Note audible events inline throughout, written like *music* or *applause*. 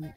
Yeah.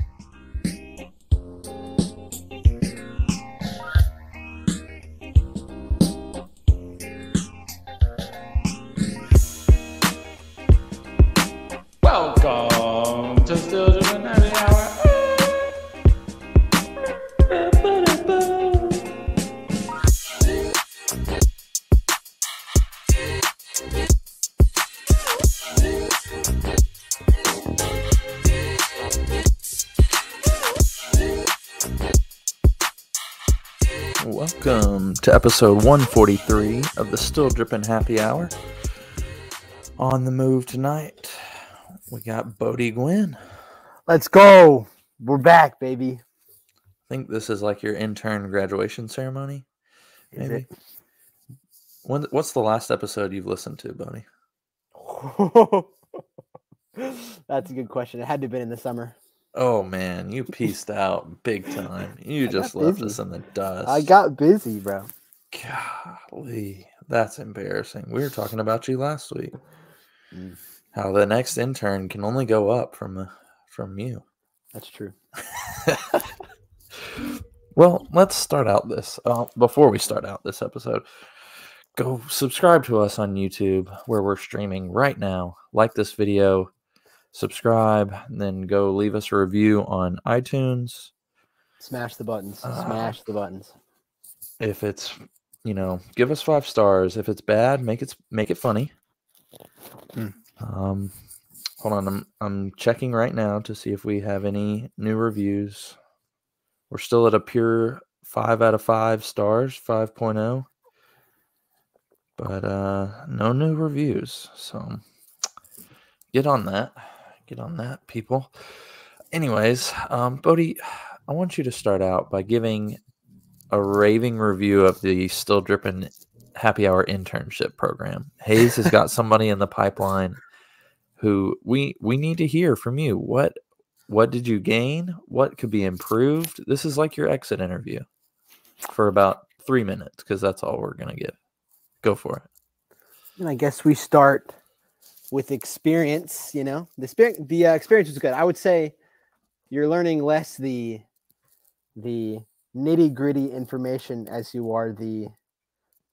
To episode 143 of the Still Dripping Happy Hour. On the move tonight, we got Bode Gwynn. Let's go. We're back, baby. I think this is like your intern graduation ceremony. Maybe. When, what's the last episode you've listened to, Bode? *laughs* That's a good question. It had to have been in the summer. Oh man, you pieced out big time. You *laughs* I just left busy. us in the dust. I got busy, bro. Golly, that's embarrassing. We were talking about you last week. Mm. How the next intern can only go up from uh, from you. That's true. *laughs* Well, let's start out this. Uh, before we start out this episode, go subscribe to us on YouTube where we're streaming right now. Like this video, subscribe, and then go leave us a review on iTunes. Smash the buttons. Ah. Smash the buttons. If it's, you know, give us five stars. If it's bad, make it make it funny. Hmm. Um, hold on, I'm I'm checking right now to see if we have any new reviews. We're still at a pure five out of five stars, 5.0. But uh no new reviews. So get on that. Get on that, people. Anyways, um, Bode, I want you to start out by giving a raving review of the Still Dripping Happy Hour internship program. Hayes has got somebody in the pipeline who we we need to hear from you. What what did you gain? What could be improved? This is like your exit interview for about three minutes because that's all we're gonna give. Go for it. And I guess we start with experience. You know, the spirit, the uh, experience was good. I would say you're learning less the the nitty gritty information as you are the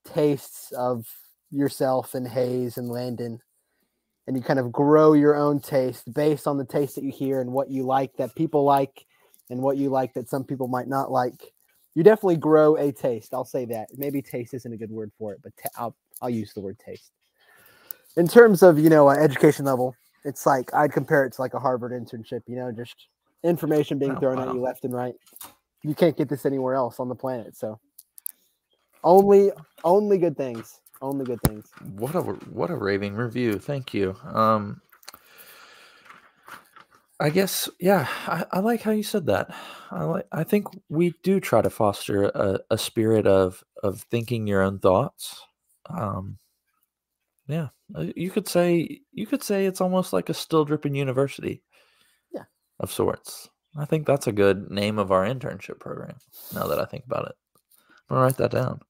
tastes of yourself and Hayes and Landon. And you kind of grow your own taste based on the taste that you hear and what you like that people like and what you like that some people might not like. You definitely grow a taste. I'll say that. Maybe taste isn't a good word for it, but ta- I'll I'll use the word taste. In terms of you know uh, education level, it's like I'd compare it to like a Harvard internship. You know, just information being Oh, thrown at you left and right. You can't get this anywhere else on the planet. So only only good things. Only good things. What a what a raving review. Thank you. Um I guess yeah, I, I like how you said that. I like I think we do try to foster a, a spirit of of thinking your own thoughts. Um yeah, uh, you could say you could say it's almost like a still dripping university. Yeah. Of sorts. I think that's a good name of our internship program. Now that I think about it. I'm gonna write that down.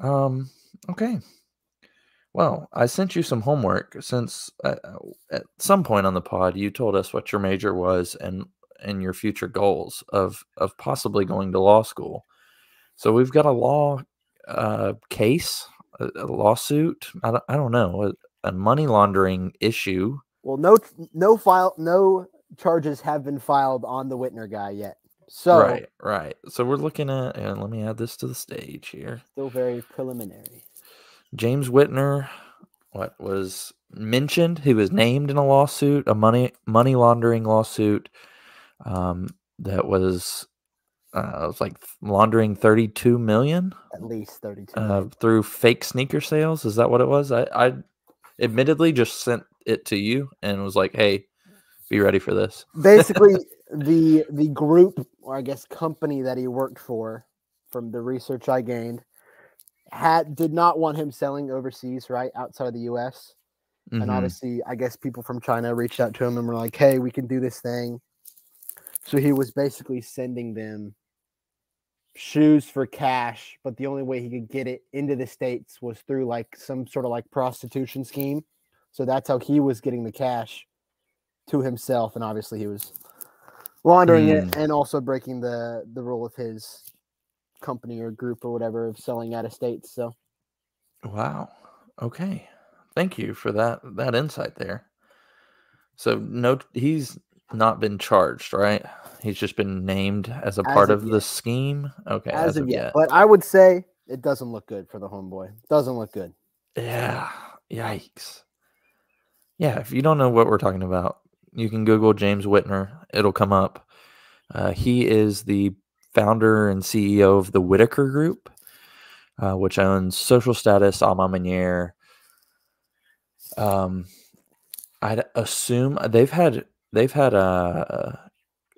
Um okay. Well, I sent you some homework since uh, uh, at some point on the pod you told us what your major was and and your future goals of of possibly going to law school. So we've got a law uh, case, a, a lawsuit. I don't, I don't know a, a money laundering issue. Well, no no file no charges have been filed on the Whitner guy yet. So Right, right. So we're looking at and let me add this to the stage here. still very preliminary. James Whitner, what was mentioned? He was named in a lawsuit, a money money laundering lawsuit, um, that was uh, it was like laundering thirty two million At least 32. uh, through fake sneaker sales. Is that what it was? I, I admittedly just sent it to you and was like, "Hey, be ready for this." basically *laughs* the the group or i guess company that he worked for from the research i gained had did not want him selling overseas right outside of the us Mhm. and obviously i guess people from china reached out to him and were like hey we can do this thing so he was basically sending them shoes for cash but the only way he could get it into the states was through like some sort of like prostitution scheme so that's how he was getting the cash to himself, and obviously he was laundering Hmm. it and also breaking the the rule of his company or group or whatever of selling out of states. So Wow. Okay. Thank you for that that insight there. So no he's not been charged, right? He's just been named as a As part of of yet. the scheme. Okay. as, of yet, but I would say it doesn't look good for the homeboy. Doesn't look good. Yeah. Yikes. Yeah, if you don't know what we're talking about, you can Google James Whitner. It'll come up. Uh, he is the founder and CEO of the Whitaker Group, uh, which owns Social Status, A Ma. Um, I'd assume they've had they've had uh,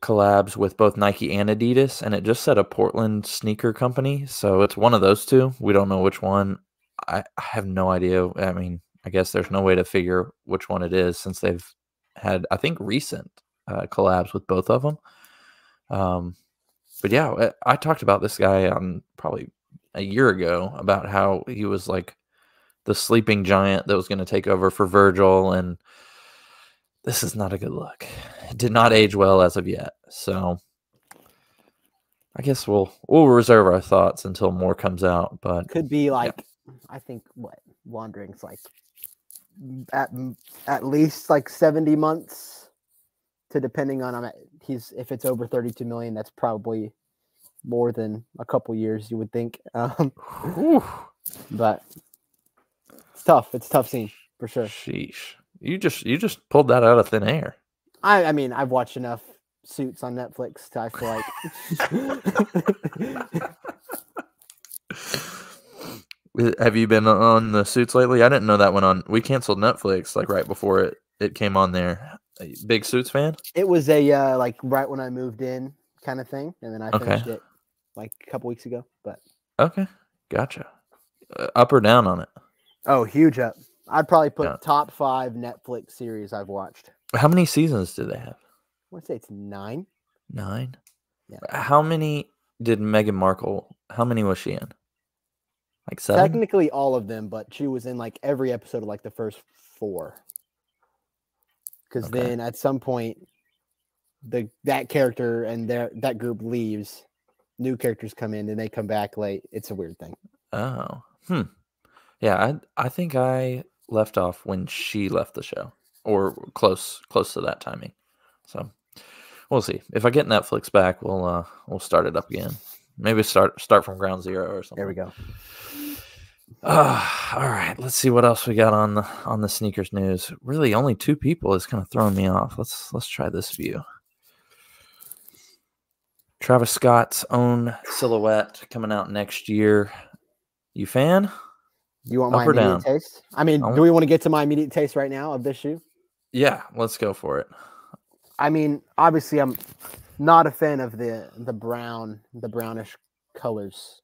collabs with both Nike and Adidas, and it just said a Portland sneaker company, so it's one of those two. We don't know which one. I, I have no idea. I mean, I guess there's no way to figure which one it is since they've had, I think, recent uh, collabs with both of them. Um, but yeah, I, I talked about this guy on probably a year ago about how he was like the sleeping giant that was going to take over for Virgil, and this is not a good look. It did not age well as of yet. So I guess we'll we'll reserve our thoughts until more comes out. But Could be like I think what wandering's like at at least like 70 months to depending on I'm he's if it's over 32 million that's probably more than a couple years you would think *laughs* um but it's tough it's a tough scene for sure. Sheesh, you just you just pulled that out of thin air. I I mean I've watched enough suits on Netflix to I feel like *laughs* *laughs* Have you been on the suits lately? I didn't know that went on. We canceled Netflix like right before it it came on there. Are you a Big suits fan? it was a uh, like right when I moved in kind of thing and then I Okay. finished it like a couple weeks ago but Okay, gotcha. Uh, up or down on it? Oh, huge up. I'd probably put Yeah. top five Netflix series I've watched. How many seasons do they have? I want to say it's nine. Nine. Yeah. How many did Meghan Markle? How many was she in? Like seven. Technically all of them, but she was in like every episode of like the first four. Because Okay. then at some point, the that character and their that group leaves, new characters come in and they come back late. It's a weird thing. Oh, hmm. Yeah, I I think I left off when she left the show, or close close to that timing. So we'll see. If I get Netflix back, we'll uh we'll start it up again. Maybe start start from ground zero or something. There we go. Uh, all right, let's see what else we got on the on the sneakers news. Really, only two people is kind of throwing me off. Let's let's try this view. Travis Scott's own silhouette coming out next year. You fan? You want Up my immediate down? taste? I mean, I do we want to get to my immediate taste right now of this shoe? Yeah, let's go for it. I mean, obviously, I'm not a fan of the the brown, the brownish colors.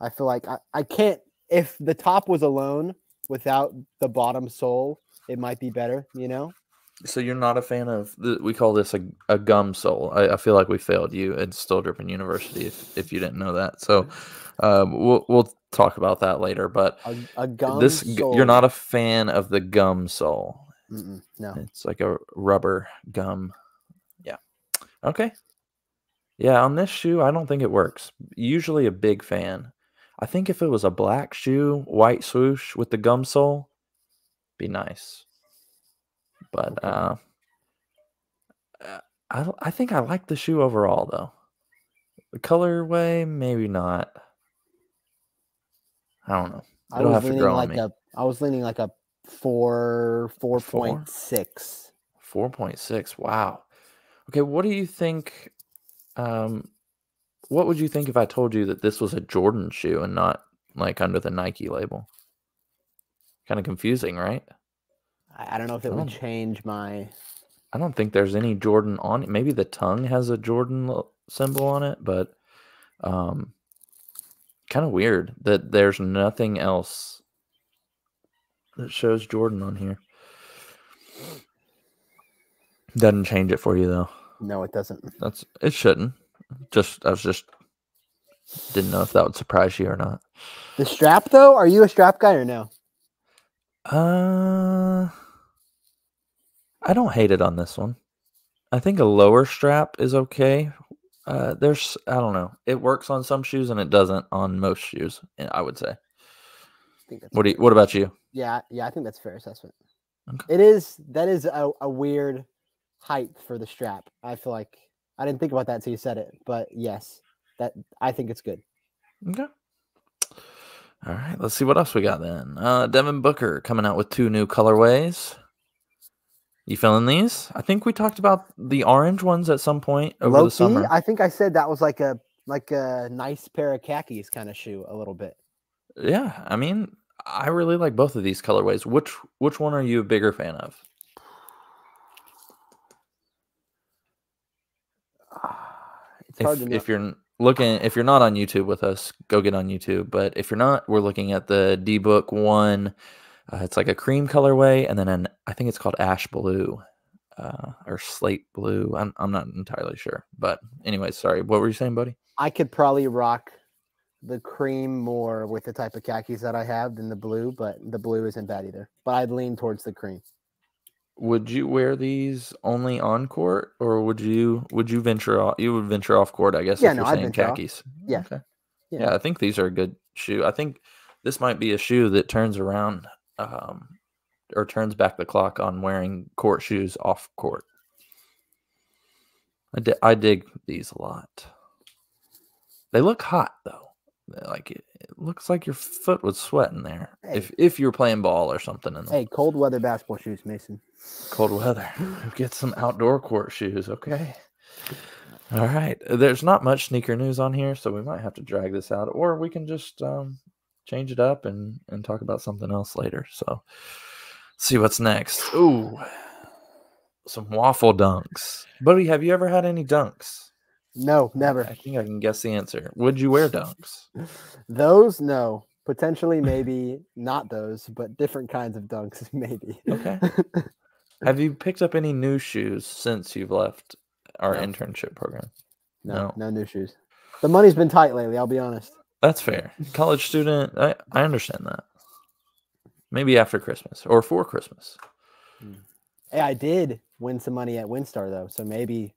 I feel like I, I can't. If the top was alone without the bottom sole, it might be better. You know, So you're not a fan of the, we call this a, a gum sole. I, I feel like we failed you at Still Dripping University if, if you didn't know that. So um, we'll we'll talk about that later. But a, a gum. this sole. you're not a fan of the gum sole. Mm-mm, no, It's like a rubber gum. Yeah. Okay. Yeah, on this shoe, I don't think it works. Usually a big fan. I think if it was a black shoe, white swoosh with the gum sole, be nice. But uh, uh, I I think I like the shoe overall though. The colorway, maybe not. I don't know. I It'll was have to leaning like a. I was leaning like a four six. 4.6. Wow. Okay, what do you think um what would you think if I told you that this was a Jordan shoe and not like under the Nike label? Kind of confusing, right? I, I don't know if it would change my. I don't think there's any Jordan on it. Maybe the tongue has a Jordan symbol on it, but um kind of weird that there's nothing else that shows Jordan on here. Doesn't change it for you though. No, it doesn't. That's it shouldn't. Just I was just didn't know if that would surprise you or not. The strap though, are you a strap guy or no? Uh I don't hate it on this one. I think a lower strap is okay. Uh, there's I don't know. It works on some shoes and it doesn't on most shoes. eh, I would say. I What do you, What about you? Yeah, yeah, I think that's a fair assessment. Okay. It is that is a, a weird height for the strap. I feel like I didn't think about that until you said it, but yes, that I think it's good. Okay. All right. Let's see what else we got then. Uh, Devin Booker coming out with two new colorways. You feeling these? I think we talked about the orange ones at some point over Low the key, summer. I think I said that was like a like a nice pair of khakis kind of shoe a little bit. Yeah, I mean, I really like both of these colorways. Which which one are you a bigger fan of? It's hard If, if you're looking, if you're not on YouTube with us, go get on YouTube. But if you're not, we're looking at the D Book one. Uh, it's like a cream colorway, and then an I think it's called ash blue, uh, or slate blue. I'm I'm not entirely sure. But anyway, sorry. What were you saying, buddy? I could probably rock the cream more with the type of khakis that I have than the blue, but the blue isn't bad either. But I'd lean towards the cream. Would you wear these only on court, or would you would you venture off? You would venture off court, I guess. Yeah, if no, you're saying off. khakis. Yeah. Okay. Yeah. Yeah, I think these are a good shoe. I think this might be a shoe that turns around, um, or turns back the clock on wearing court shoes off court. I, di- I dig these a lot. They look hot though. Like it, it looks like your foot was sweating there Hey. if if you're playing ball or something in the Hey, cold weather basketball shoes, Mason. cold weather. *laughs* Get some outdoor court shoes, okay? All right. There's not much sneaker news on here, so we might have to drag this out, or we can just um, change it up and and talk about something else later. So, see what's next. Ooh, some waffle dunks, buddy. Have you ever had any dunks? No, never. I think I can guess the answer. Would you wear dunks? *laughs* Those, no. Potentially, maybe *laughs* not those, but different kinds of dunks, *laughs* maybe. Okay. Have you picked up any new shoes since you've left our No. internship program? no, No. no new shoes. The money's been tight lately. I'll be honest. That's fair. College student, I, I understand that. Maybe after Christmas or for Christmas. Hmm. Hey, I did win some money at WinStar though, so maybe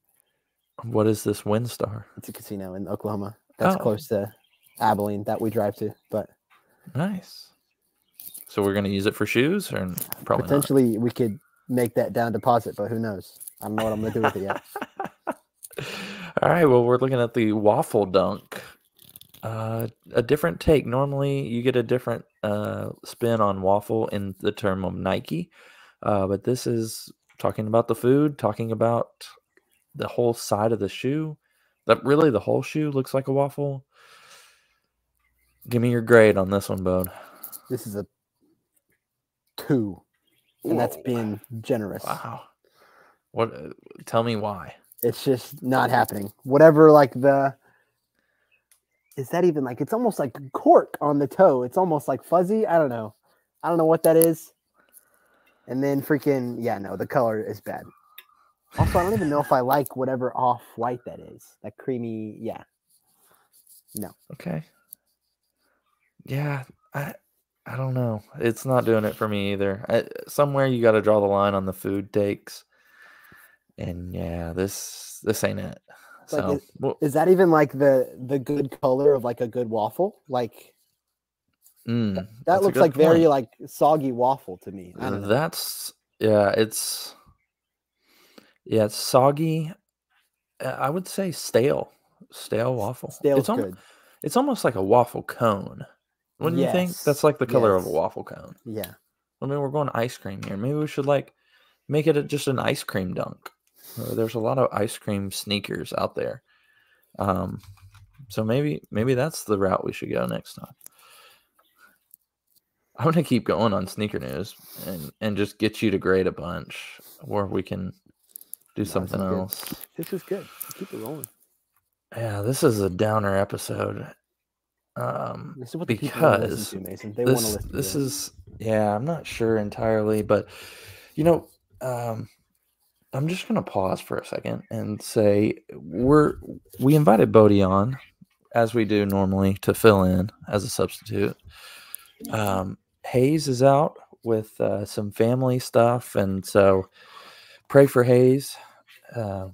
What is this WinStar? it's a casino in Oklahoma. That's Oh. close to Abilene that we drive to, but Nice. So we're gonna use it for shoes, or probably potentially we could make that down deposit. But who knows? I don't know what I'm gonna do with it yet. *laughs* All right. Well, we're looking at the waffle dunk. Uh, a different take. Normally, you get a different uh, spin on waffle in the term of Nike, uh, but this is talking about the food, talking about the whole side of the shoe. That really the whole shoe looks like a waffle. Give me your grade on this one, Bone. This is a two, and that's being generous. Wow. What? uh, Tell me why. It's just not happening. Whatever, like the. Is that even like it's almost like cork on the toe? It's almost like fuzzy. I don't know. I don't know what that is. And then freaking yeah, no, the color is bad. Also, I don't even know if I like whatever off white that is. That creamy, yeah. No. Okay. Yeah, I I don't know. It's not doing it for me either. I, somewhere you got to draw the line on the food takes, and yeah, this this ain't it. Like So it- well, Is that even like the the good color of like a good waffle? Like mm, that that's looks like very like soggy waffle to me. Don't know. That's yeah, it's yeah, it's soggy. uh, I would say stale, stale waffle. Stale's it's almo- good. It's almost like a waffle cone. Wouldn't you think? Yes, That's like the color of a yes. waffle cone. Yeah. I mean, we're going ice cream here. Maybe we should like make it a, just an ice cream dunk. Uh, There's a lot of ice cream sneakers out there. Um, so maybe maybe that's the route we should go next time. I'm gonna keep going on sneaker news and and just get you to grade a bunch, where we can do something is good. else. This is good. Keep it rolling. Yeah, this is a downer episode. Um, This is what the people want to because to, Mason. They want to this listen. this is yeah i'm not sure entirely but you know um i'm just gonna pause for a second and say we're we invited bodie on as we do normally to fill in as a substitute um hayes is out with uh, some family stuff and so pray for Hayes. Uh,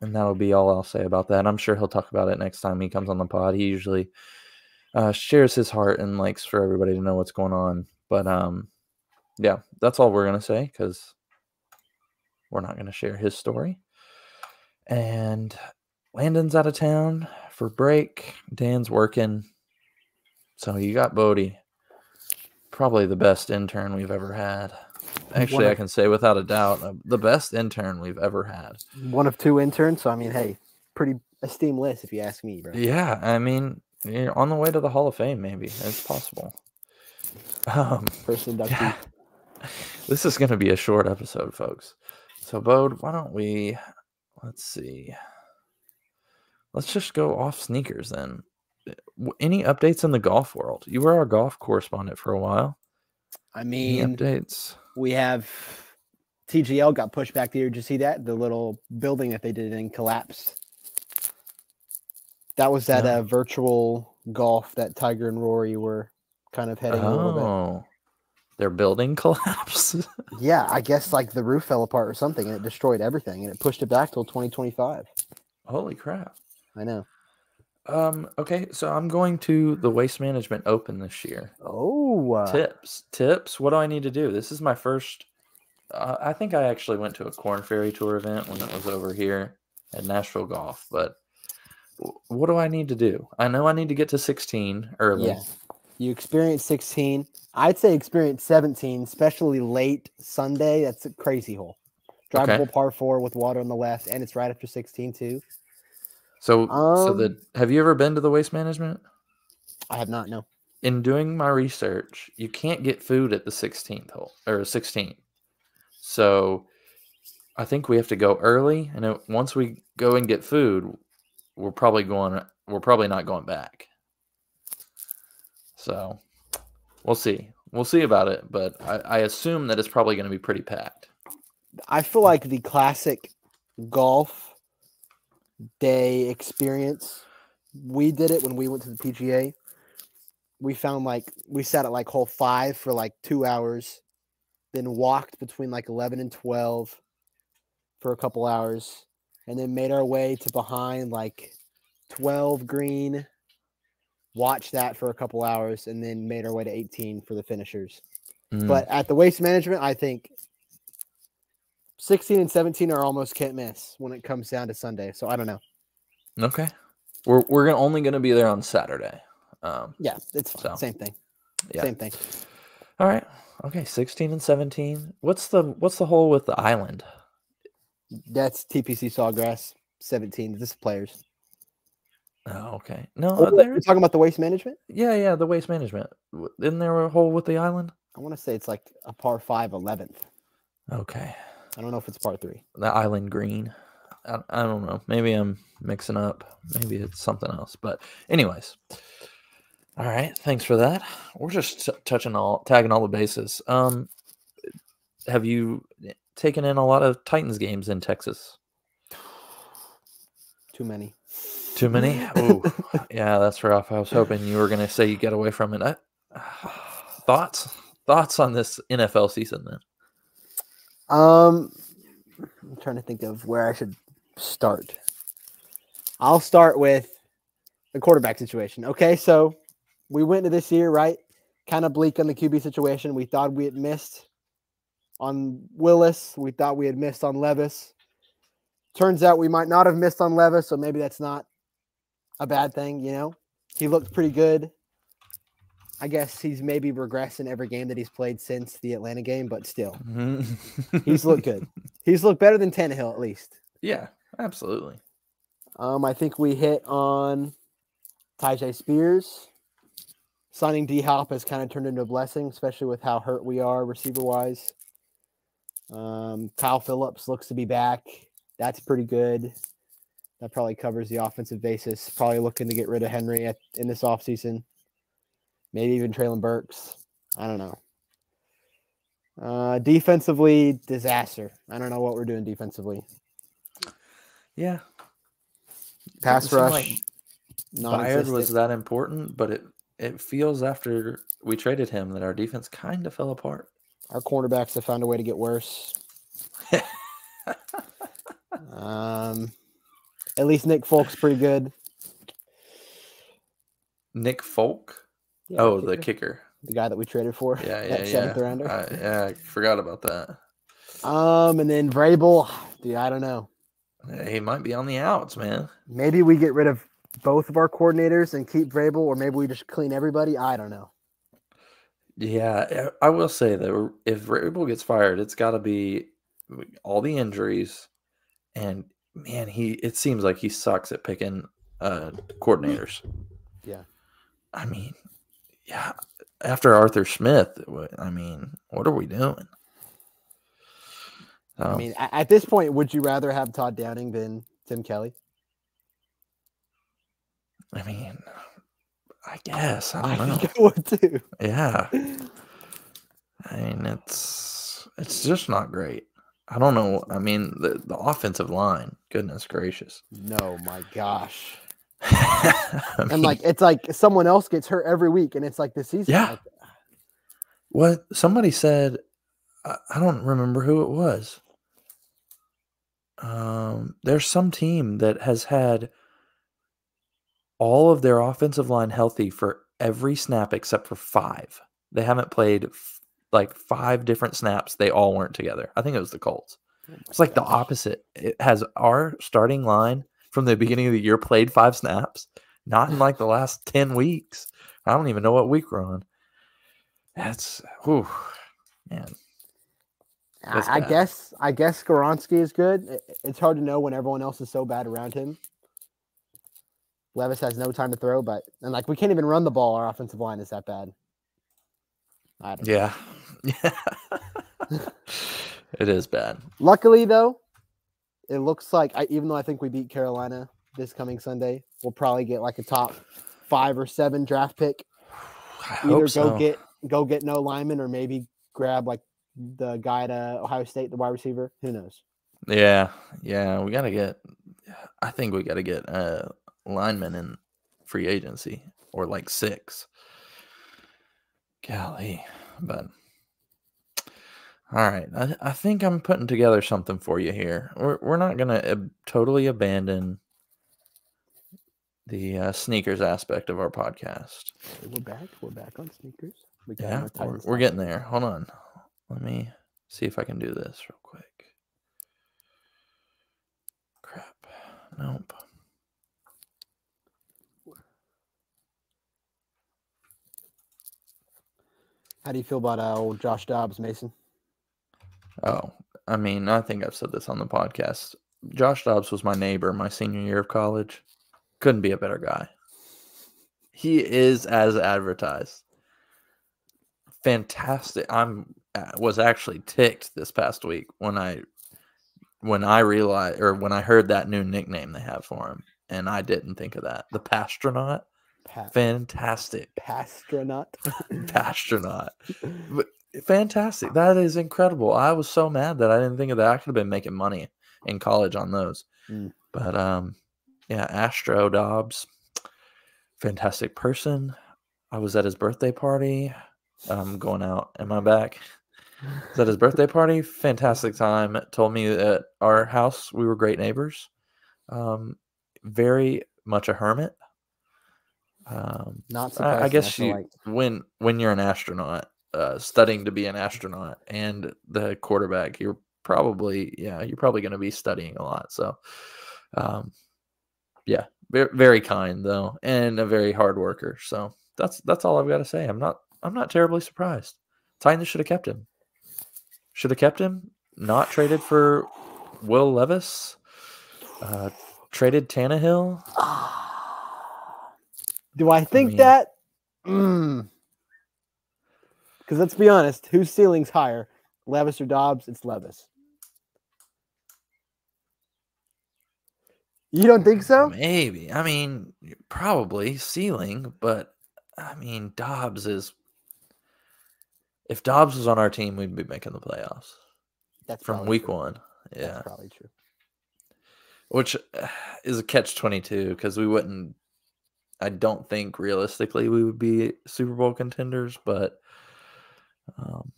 and that'll be all I'll say about that. I'm sure he'll talk about it next time he comes on the pod. He usually uh, shares his heart and likes for everybody to know what's going on. But um, yeah, that's all we're gonna say because we're not gonna share his story. And Landon's out of town for break. Dan's working. So you got Bode. Probably the best intern we've ever had. Actually, One I can say without a doubt, uh, the best intern we've ever had. One of two interns. So I mean, hey, pretty esteemed list if you ask me, bro. Yeah, I mean, you're on the way to the Hall of Fame, maybe. It's possible. Um, First inductee. yeah. This is going to be a short episode, folks. So, Bode, why don't we, let's see. Let's just go off sneakers then. Any updates in the golf world? You were our golf correspondent for a while. I Any mean, updates? We have TGL got pushed back the year. Did you see that? The little building that they did in collapsed. That was that No. uh, virtual golf that Tiger and Rory were kind of heading a little Oh, their building collapse. *laughs* Yeah, I guess like the roof fell apart or something and it destroyed everything and it pushed it back till 2025. Holy crap. I know. Um, okay, so I'm going to the Waste Management Open this year. Oh, uh, tips tips what do i need to do this is my first uh, i think i actually went to a Korn Ferry tour event when it was over here at nashville golf but what do i need to do i know i need to get to 16 early yeah. You experienced 16. I'd say experience 17, especially late Sunday. That's a crazy hole. Okay. Drivable par four with water on the left, and it's right after 16 too. So so Um, the have you ever been to the waste management? I have not no. in doing my research you can't get food at the 16th hole or 16 so i think we have to go early and it, once we go and get food we're probably going we're probably not going back. So we'll see. We'll see about it but i, I assume that it's probably going to be pretty packed. I feel like the classic golf day experience. We did it when we went to the PGA. We found like we sat at like hole five for like two hours, then walked between like eleven and twelve for a couple hours, and then made our way to behind like twelve green. Watched that for a couple hours, and then made our way to eighteen for the finishers. Mm, But at the waste management, I think 16 and 17 are almost can't miss when it comes down to Sunday. So I don't know. okay we're, we're gonna, only going to be there on saturday um Yeah, it's fine. So, same thing. yeah. Same thing. all right okay 16 and 17 what's the what's the hole with the island That's TPC Sawgrass 17. This is players. oh okay no Oh, there, you're talking about the waste management? Yeah, yeah, the waste management. Isn't there a hole with the island? I want to say it's like a par five 11th. Okay. I don't know if it's part three. The island green. I, I don't know. Maybe I'm mixing up. Maybe it's something else. But, anyways. All right. Thanks for that. We're just t- touching all, tagging all the bases. Um, have you taken in a lot of Titans games in Texas? Too many. Too many? *laughs* Ooh, yeah, that's rough. I was hoping you were going to say you get away from it. I, *sighs* thoughts? Thoughts on this NFL season then? Um, I'm trying to think of where I should start. I'll start with the quarterback situation. Okay, so we went into this year right, kind of bleak on the QB situation. We thought we had missed on Willis. We thought we had missed on Levis. Turns out we might not have missed on Levis, so maybe that's not a bad thing. You know, he looked pretty good. I guess he's maybe regressed in every game that he's played since the Atlanta game, but still, he's looked good. *laughs* He's looked better than Tannehill at least. Yeah, absolutely. Um, I think we hit on Tyjae Spears. Signing D Hop has kind of turned into a blessing, especially with how hurt we are receiver wise. Um, Kyle Phillips looks to be back. That's pretty good. That probably covers the offensive basis. Probably looking to get rid of Henry at, in this offseason maybe even Treylon Burks. I don't know. Uh, defensively, disaster. I don't know what we're doing defensively. Yeah. Pass rush. Like was that important, but it it feels after we traded him that our defense kind of fell apart. Our cornerbacks have found a way to get worse. *laughs* um, at least Nick Folk's pretty good. Nick Folk. Yeah, oh, the kicker. kicker. the guy that we traded for. Yeah, yeah, that yeah. seventh rounder. I, yeah, I forgot about that. Um, and then Vrabel, dude, I don't know. Yeah, He might be on the outs, man. Maybe we get rid of both of our coordinators and keep Vrabel, or maybe we just clean everybody. I don't know. Yeah, I I will say that if Vrabel gets fired, it's got to be all the injuries, and man, he it seems like he sucks at picking uh, coordinators. Yeah. I mean, yeah. After Arthur Smith, I mean, what are we doing? I Um, mean, at this point, would you rather have Todd Downing than Tim Kelly? I mean, I guess I *laughs* I don't know. think *laughs* I would too. Yeah, I mean, it's it's just not great. I don't know. I mean, the the offensive line. Goodness gracious. No, my gosh. *laughs* And mean, like, it's like someone else gets hurt every week, and it's like the season. Yeah. like, what somebody said, I, I don't remember who it was. Um, there's some team that has had all of their offensive line healthy for every snap except for five. They haven't played f- like five different snaps. They all weren't together. I think it was the Colts. It's like the opposite. It has our starting line from the beginning of the year played five snaps, not in like the *sighs* last 10 weeks. I don't even know what week we're on. That's, whew, man. That's I, I guess I guess Skoronski is good. It's hard to know when everyone else is so bad around him. Levis has no time to throw, but and like we can't even run the ball. Our offensive line is that bad. I don't know. Yeah. Yeah. *laughs* *laughs* it is bad. Luckily, though, it looks like I, even though I think we beat Carolina this coming Sunday, we'll probably get like a top five or seven draft pick. I Either go get go get no lineman, or maybe grab like the guy at uh, Ohio State, the wide receiver. Who knows? Yeah. Yeah. We got to get, I think we got to get a lineman in free agency or like six. Golly. But, all right. I, I think I'm putting together something for you here. We're, we're not going to ab- totally abandon the uh, sneakers aspect of our podcast. Okay, we're back. We're back on sneakers. We yeah, we're, we're getting there. Hold on. Let me see if I can do this real quick. Crap. Nope. How do you feel about uh, old Josh Dobbs, Mason? Oh, I mean, I think I've said this on the podcast. Josh Dobbs was my neighbor my senior year of college. Couldn't be a better guy. He is as advertised. Fantastic. I'm uh, was actually ticked this past week when I when I realized or when I heard that new nickname they have for him, and I didn't think of that. The Passtronaut. Pa- Fantastic. Passtronaut. *laughs* Passtronaut. But fantastic. That is incredible. I was so mad that I didn't think of that. I could have been making money in college on those. Mm. But um yeah, Astro Dobbs, fantastic person. I was at his birthday party. Um going out. Am I back? Was at his birthday party. Fantastic time. Told me that our house we were great neighbors. Um very much a hermit. Um Not I, surprised. I guess you when when you're an astronaut, uh, studying to be an astronaut, and the quarterback, you're probably yeah, you're probably going to be studying a lot. So, um, yeah, very, very kind though, and a very hard worker. So that's that's all I've got to say. I'm not I'm not terribly surprised. Titans should have kept him. Should have kept him. Not traded for Will Levis. Uh, traded Tannehill. Do I think mean- that? Because let's be honest, whose ceiling's higher, Levis or Dobbs? It's Levis. You don't think so? Maybe. I mean, probably ceiling, but I mean, Dobbs is. If Dobbs was on our team, we'd be making the playoffs That's from week true. one. That's Yeah, probably true. which uh, is a catch twenty two because we wouldn't. I don't think realistically we would be Super Bowl contenders, but um,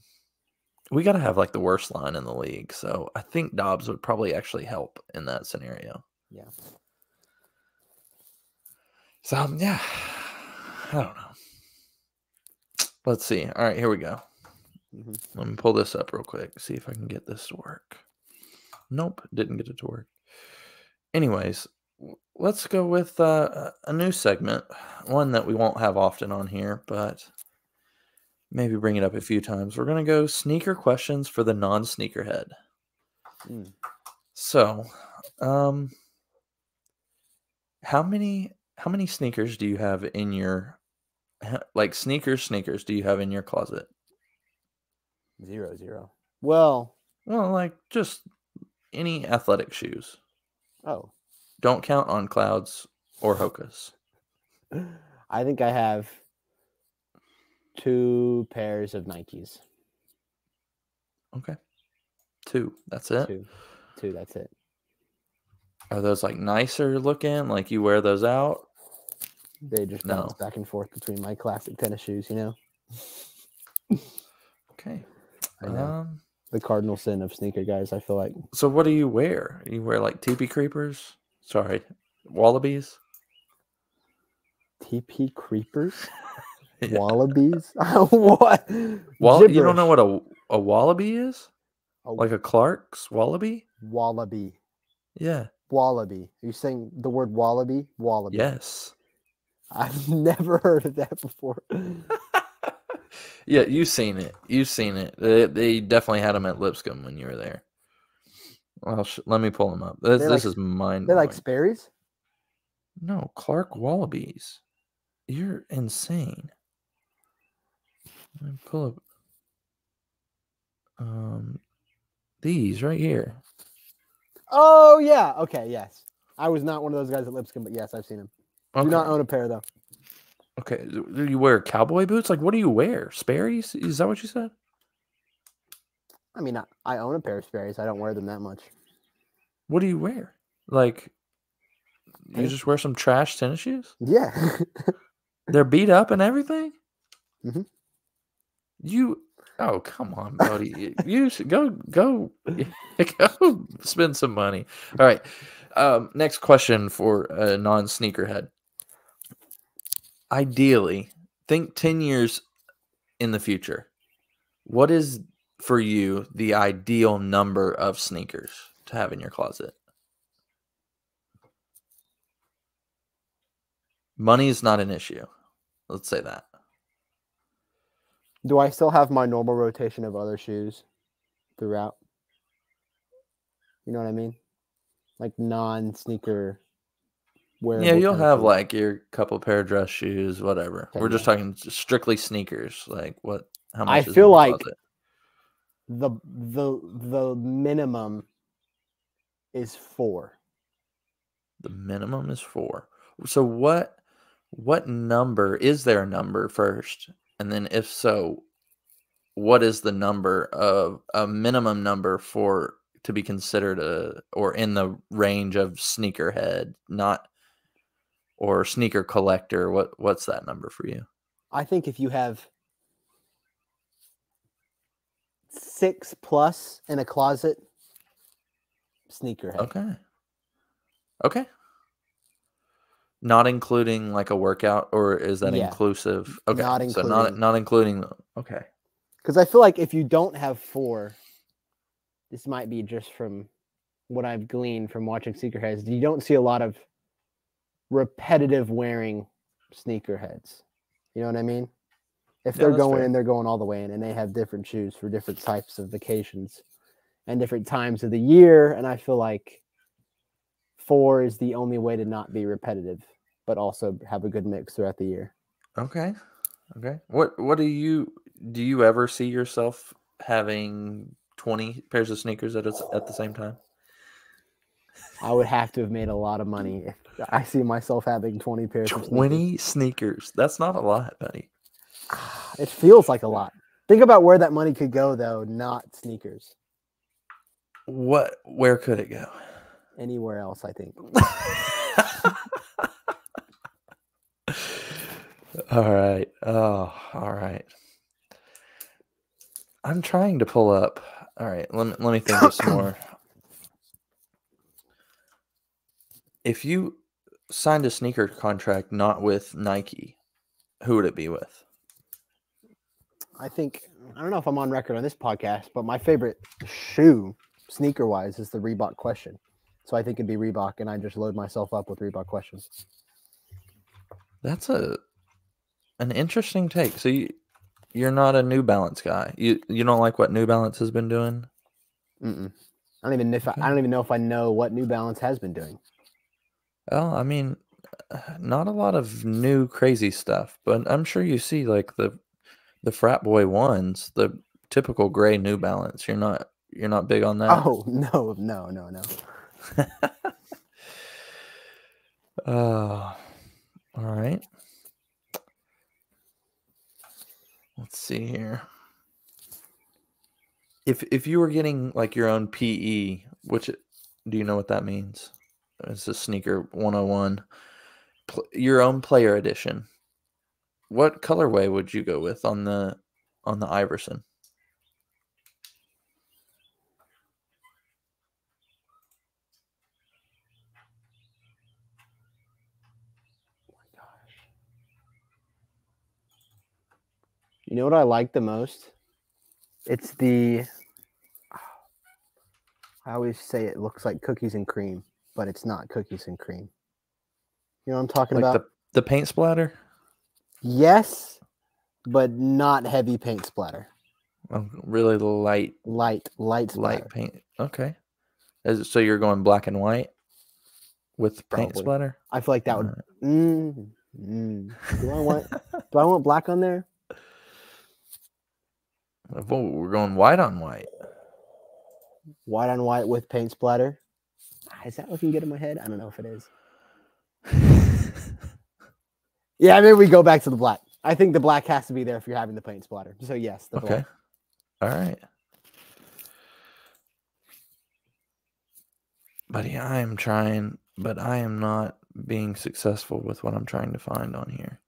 we got to have like the worst line in the league. So I think Dobbs would probably actually help in that scenario. Yeah. So um, yeah, *sighs* I don't know. Let's see. All right, here we go. Mhm. Let me pull this up real quick. See if I can get this to work. Nope, didn't get it to work. Anyways, let's go with uh, a new segment, one that we won't have often on here, but maybe bring it up a few times. We're gonna go sneaker questions for the non-sneakerhead. Mm. So, um, how many how many sneakers do you have in your like sneakers sneakers do you have in your closet? Zero zero. Well, Well, like just any athletic shoes. oh, Don't count on clouds or Hokas. *laughs* I think I have two pairs of Nikes. Okay. Two. That's it. Two, two. That's it. Are those like nicer looking? Like you wear those out? They just No. back and forth between my classic tennis shoes. You know, Okay. I know Um the cardinal sin of sneaker guys. I feel like so what do you wear? You wear like teepee creepers? Sorry. Wallabies? TP creepers. *laughs* wallabies. *laughs* what? Wall- you don't know what a, a wallaby is? A Like a Clarks wallaby? wallaby. Yeah. Wallaby. Are you saying the word wallaby? Wallaby. Yes. I've *laughs* never heard of that before. *laughs* yeah, you've seen it. You've seen it. They, they definitely had them at Lipscomb when you were there. Well, sh- let me pull them up. This, They're this like- is mind. They're like Sperry's. no Clark Wallabies. You're insane. Pull up. Um, these right here. Oh yeah. Okay. Yes. I was not one of those guys at Lipscomb, but yes, I've seen him. Okay. Do not own a pair though. okay. Do you wear cowboy boots? Like, what do you wear? Sperry's? Is that what you said? I mean, I, I own a pair of Sperry's. I don't wear them that much. What do you wear? Like, you just wear some trash tennis shoes? Yeah. *laughs* They're beat up and everything. Mhm. You oh come on, buddy. *laughs* You should go go *laughs* go spend some money. All right. Um, next question for a non sneakerhead. Ideally, think ten years in the future. What is for you the ideal number of sneakers to have in your closet? Money is not an issue. Let's say that. Do I still have my normal rotation of other shoes throughout? You know what I mean? Like non-sneaker wear. Yeah, you'll have like your couple pair of dress shoes, whatever. Okay, We're just talking strictly sneakers. Like what? How much? I feel like- the the the minimum is four. the minimum is four. So what? What number is there a number first? And then if so, what is the number of a minimum number for to be considered a or in the range of sneakerhead, not or sneaker collector? What what's that number for you? I think if you have six plus in a closet, sneakerhead. Okay. Okay. Not including like a workout, or is that Yeah. inclusive? Okay. Not So not including- not including. Okay. Because I feel like if you don't have four, this might be just from what I've gleaned from watching sneakerheads. You don't see a lot of repetitive wearing sneakerheads. You know what I mean? If Yeah, they're going fair. in, they're going all the way in, and they have different shoes for different types of vacations and different times of the year. And I feel like four is the only way to not be repetitive, but also have a good mix throughout the year. Okay. Okay. What What do you do? You ever see yourself having twenty pairs of sneakers at a at the same time? I would have to have made a lot of money if I see myself having 20 pairs of sneakers. Twenty sneakers. That's not a lot, buddy. *sighs* It feels like a lot. Think about where that money could go, though, not sneakers. What? Where could it go? Anywhere else, I think. *laughs* all right. Oh, all right. I'm trying to pull up. All right. Let me, let me think of some more. If you signed a sneaker contract not with Nike, who would it be with? I think I don't know if I'm on record on this podcast, but my favorite shoe, sneaker wise, is the Reebok question. So I think it'd be Reebok, and I just load myself up with Reebok questions. That's a an interesting take. So you you're not a New Balance guy. You you don't like what New Balance has been doing? Mm-mm. I don't even if I, I don't even know if I know what New Balance has been doing. Well, I mean, *sighs* not a lot of new crazy stuff, but I'm sure you see like the the frat boy ones, the typical gray New Balance. You're not you're not big on that. Oh *laughs* no, no, no, no. *laughs* Uh, all right. Let's see here. If if you were getting like your own PE, which do you know what that means? It's a sneaker 101. Pl- your own player edition. What colorway would you go with on the on the Iverson? You know what I like the most? It's the. I always say it looks like cookies and cream, but it's not cookies and cream. You know what I'm talking Like about? the the paint splatter? Yes, but not heavy paint splatter. Oh, really light Light, light splatter. light paint. Okay. Is it, so you're going black and white with paint splatter? I feel like that would. Mm, mm. Do I want? do I want black on there? Whoa, we're going white on white. White on white with paint splatter. Ah, Is that looking good in my head? I don't know if it is. *laughs* Yeah, maybe we go back to the black. I think the black has to be there if you're having the paint splatter. So yes, the okay. black. All right. Buddy, I am trying, but I am not being successful with what I'm trying to find on here.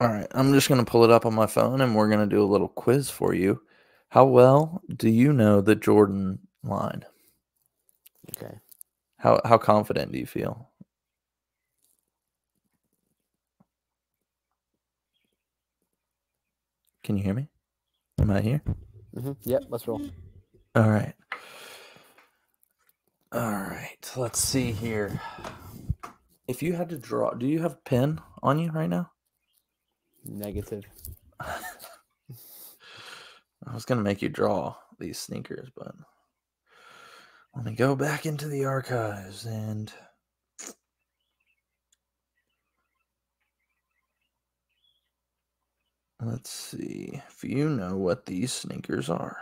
All right, I'm just going to pull it up on my phone and we're going to do a little quiz for you. How well do you know the Jordan line? Okay. How how confident do you feel? Can you hear me? Am I here? hmm Yep. Let's roll. All right. All right. Let's see here. If you had to draw, do you have a pen on you right now? Negative. I was gonna make you draw these sneakers, but let me go back into the archives and let's see if you know what these sneakers are.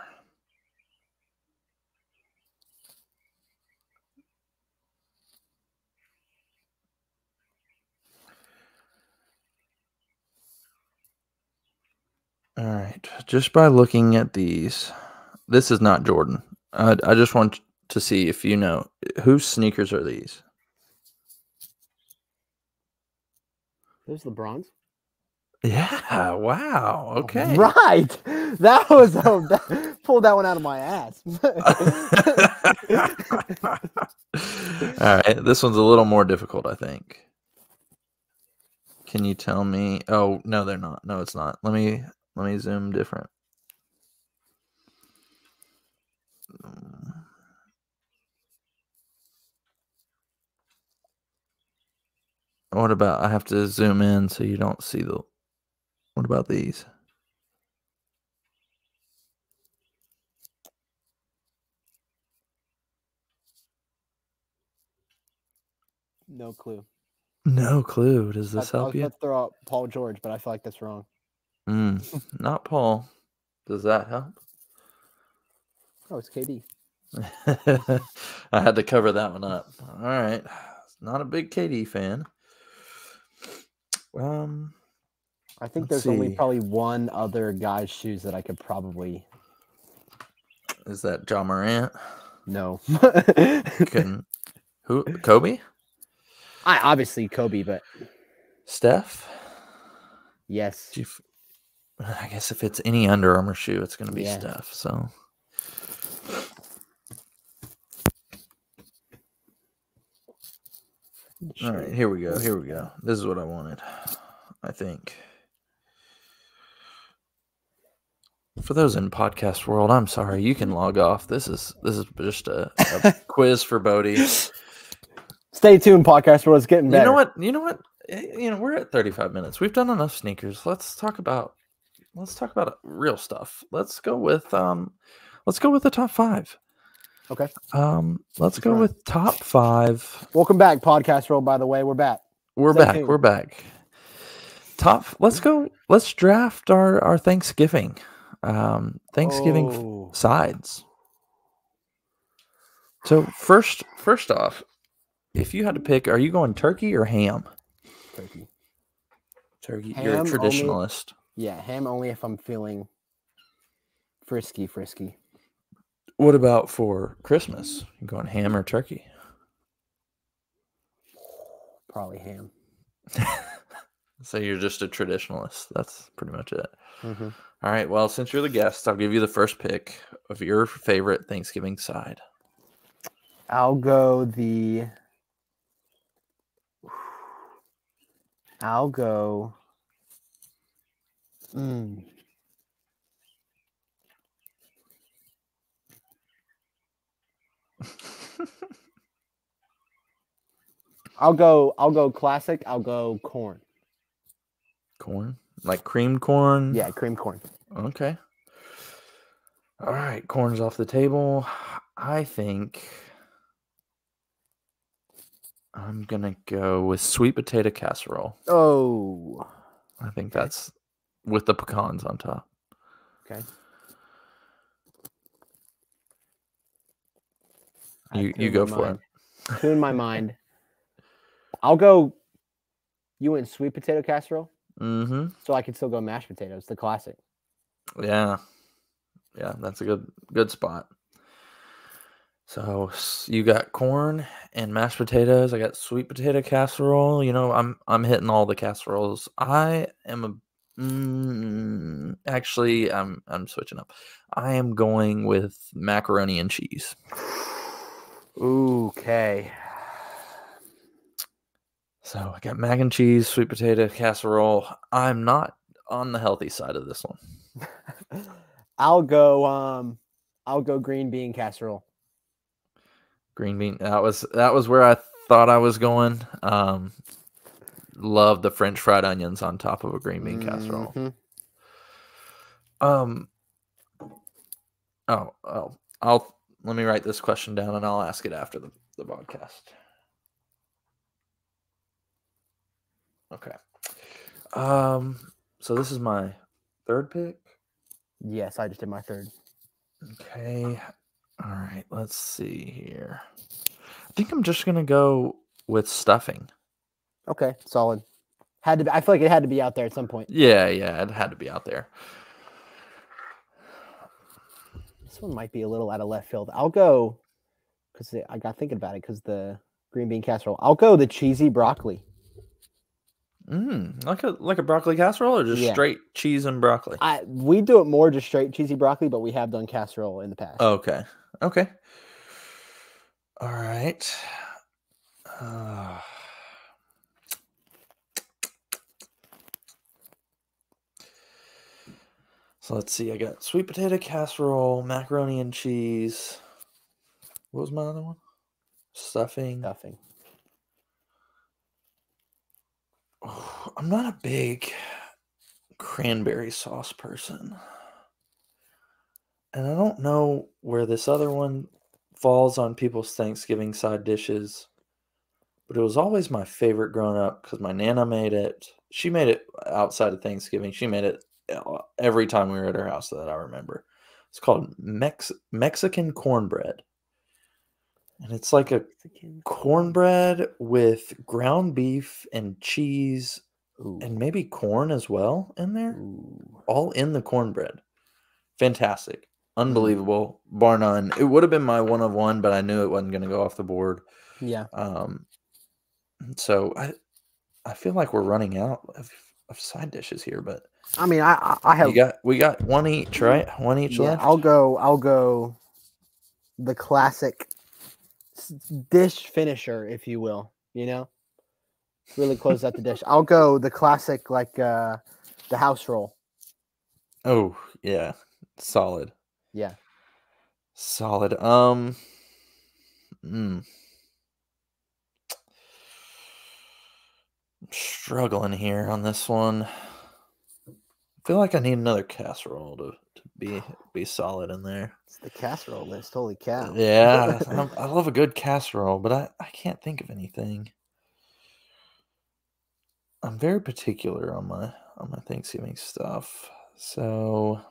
All right. Just by looking at these, this is not Jordan. I, I just want to see if you know whose sneakers are these. There's LeBron's. Yeah. Wow. Okay. Right. *laughs* That was that, pulled that one out of my ass. *laughs* All right. This one's a little more difficult, I think. Can you tell me? Oh no, they're not. No, it's not. Let me let me zoom different. What about I have to zoom in so you don't see the What about these? no clue. No clue. Does this I help was you? throw out Paul George, but I feel like that's wrong. Mm, not Paul. Does that help? Oh, it's KD. *laughs* I had to cover that one up. All right. Not a big KD fan. Um, I think there's only probably one other guy's shoes that I could probably is that Ja Morant? No. Can *laughs* who? Kobe? I obviously Kobe, but Steph? yes. You I guess if it's any Under Armour shoe, it's going to be Yeah. Steph. So all right, here we go. Here we go. This is what I wanted. I think. For those in podcast world, I'm sorry. You can log off. This is this is just a, a *laughs* quiz for Bode. Stay tuned, podcast world. It's getting better. You know what? You know what? Eh, You know we're at 35 minutes. We've done enough sneakers. Let's talk about let's talk about real stuff. Let's go with um let's go with the top 5. Okay. Um let's go right. with top 5. Welcome back, podcast world. By the way, we're back. We're back. We're back. Top let's go let's draft our our Thanksgiving um Thanksgiving Oh, sides. So first first off, if you had to pick, are you going turkey or ham? turkey. Turkey. You're a Ham traditionalist. Yeah, ham only if I'm feeling frisky, frisky. What about for Christmas? You going ham or turkey? Probably ham. *laughs* So you're just a traditionalist. That's pretty much it. Mhm. All right. Well, since you're the guest, I'll give you the first pick of your favorite Thanksgiving side. I'll go the. I'll go. Mm. *laughs* I'll go. I'll go classic. I'll go corn. Corn, like creamed corn. Yeah, cream corn. Okay. All right. Corn's off the table. I think I'm gonna go with sweet potato casserole. Oh, I think that's with the pecans on top. okay. You you go for it. Two in my mind. I'll go. You went sweet potato casserole, Mm-hmm. so I can still go mashed potatoes, the classic. Yeah. Yeah, that's a good good spot. So you got corn and mashed potatoes. I got sweet potato casserole. You know, I'm I'm hitting all the casseroles. I am a mm, actually I'm I'm switching up. I am going with macaroni and cheese. Okay. So I got mac and cheese, sweet potato casserole. I'm not on the healthy side of this one. *laughs* I'll go. Um, I'll go green bean casserole. Green bean. That was that was where I thought I was going. Um, love the French fried onions on top of a green bean casserole. Mhm. Um. Oh, oh, I'll let me write this question down and I'll ask it after the the podcast. Okay. Um. So this is my third pick. Yes, I just did my third. Okay. All right. Let's see here. I think I'm just gonna go with stuffing. Okay, solid. Had to. Be, I feel like it had to be out there at some point. Yeah, yeah, it had to be out there. This one might be a little out of left field. I'll go because I got thinking about it because the green bean casserole. I'll go the cheesy broccoli. Mm, like a like a broccoli casserole or just Yeah. straight cheese and broccoli. I we do it more just straight cheesy broccoli, but we have done casserole in the past. Okay. Okay. All right. Uh, so let's see. I got sweet potato casserole, macaroni and cheese. What was my other one? Stuffing. Stuffing. Oh, *sighs* I'm not a big cranberry sauce person. And I don't know where this other one falls on people's Thanksgiving side dishes, but it was always my favorite growing up because my Nana made it. She made it outside of Thanksgiving. She made it every time we were at her house that I remember. It's called Mex- Mexican cornbread. And it's like a cornbread with ground beef and cheese Ooh. and maybe corn as well in there Ooh. all in the cornbread fantastic unbelievable bar none it would have been my one of one but i knew it wasn't going to go off the board Yeah. um so i i feel like we're running out of of side dishes here, but I mean, I I, have got we got one each, right? One each yeah, left. I'll go. I'll go. The classic dish finisher, if you will. You know, really close out the dish. I'll go the classic, like uh the house roll. Oh yeah, solid, Yeah. solid. Um, mm. Struggling here on this one. I feel like I need another casserole to, to be be solid in there. It's the casserole list. Holy cow. Uh, yeah, *laughs* I'm- I love a good casserole, but I, I can't think of anything. I'm very particular on my on my Thanksgiving stuff. So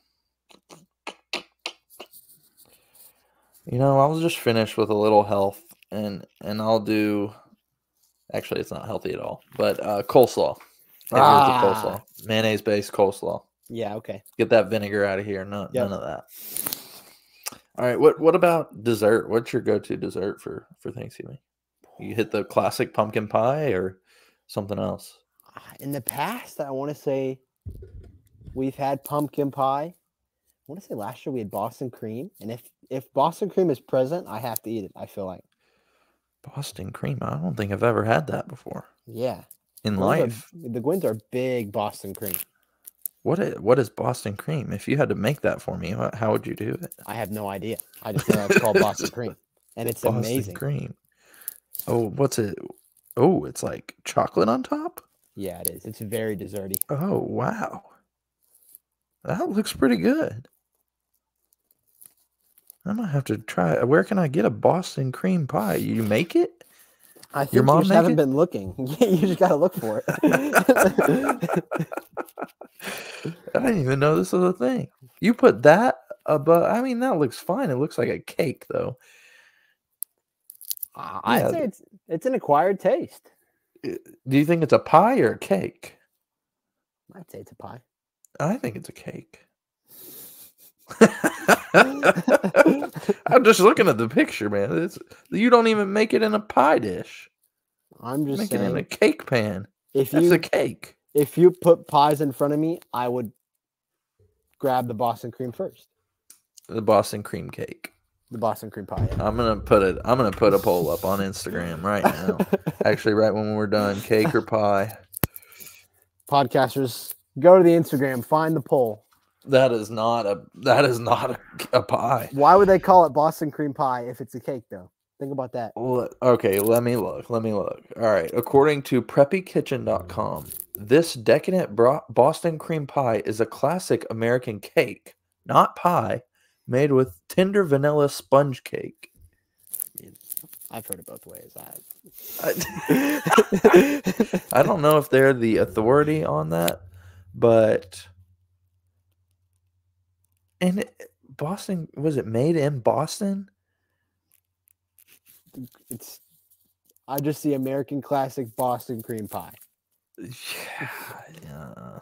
you know, I'll just finish with a little health and and I'll do actually it's not healthy at all, but uh coleslaw. Hit me with Ah. coleslaw. Mayonnaise based coleslaw. Yeah. Okay. Get that vinegar out of here. No, Yep. none of that. All right. What what about dessert? What's your go to dessert for for Thanksgiving? You hit the classic pumpkin pie or something else? Ah, In the past, I want to say we've had pumpkin pie. I want to say last year we had Boston cream, and if if Boston cream is present, I have to eat it. I feel like, Boston cream. I don't think I've ever had that before yeah, in Those are- life. the Gwins are big Boston cream. What is, what is Boston cream? If you had to make that for me, how, how would you do it? I have no idea. I just know it's called Boston cream, and *laughs* it's Boston amazing. cream. Oh, what's it? Oh, it's like chocolate on top. Yeah, it is. It's very desserty. Oh, wow. That looks pretty good. I might have to try. Where can I get a Boston cream pie? You make it? I think Your you mom just haven't it? been looking. *laughs* you just got to look for it. *laughs* I didn't even know this was a thing. You put that above. I mean, that looks fine. It looks like a cake, though. I'd Yeah, say it's it's an acquired taste. Do you think it's a pie or a cake? I'd say it's a pie. I think it's a cake. *laughs* I'm just looking at the picture, man. It's, you don't even make it in a pie dish. I'm just Make it in a cake pan. if That's you a cake. if you put pies in front of me, I would grab the Boston cream first. The Boston cream cake. The Boston cream pie. yeah. I'm gonna put it. I'm gonna put a poll up on Instagram right now. *laughs* Actually, right when we're done, cake or pie. Podcasters, go to the Instagram, find the poll. That is not a. That is not a, *laughs* a pie. Why would they call it Boston cream pie if it's a cake, though? Think about that. Le- Okay, let me look. Let me look. All right. According to preppykitchen.com, this decadent bro- Boston cream pie is a classic American cake, not pie, made with tender vanilla sponge cake. I've heard it both ways. I, I, *laughs* I don't know if they're the authority on that, but and it- Boston was it made in Boston? it's I just see American classic Boston cream pie. Yeah, yeah,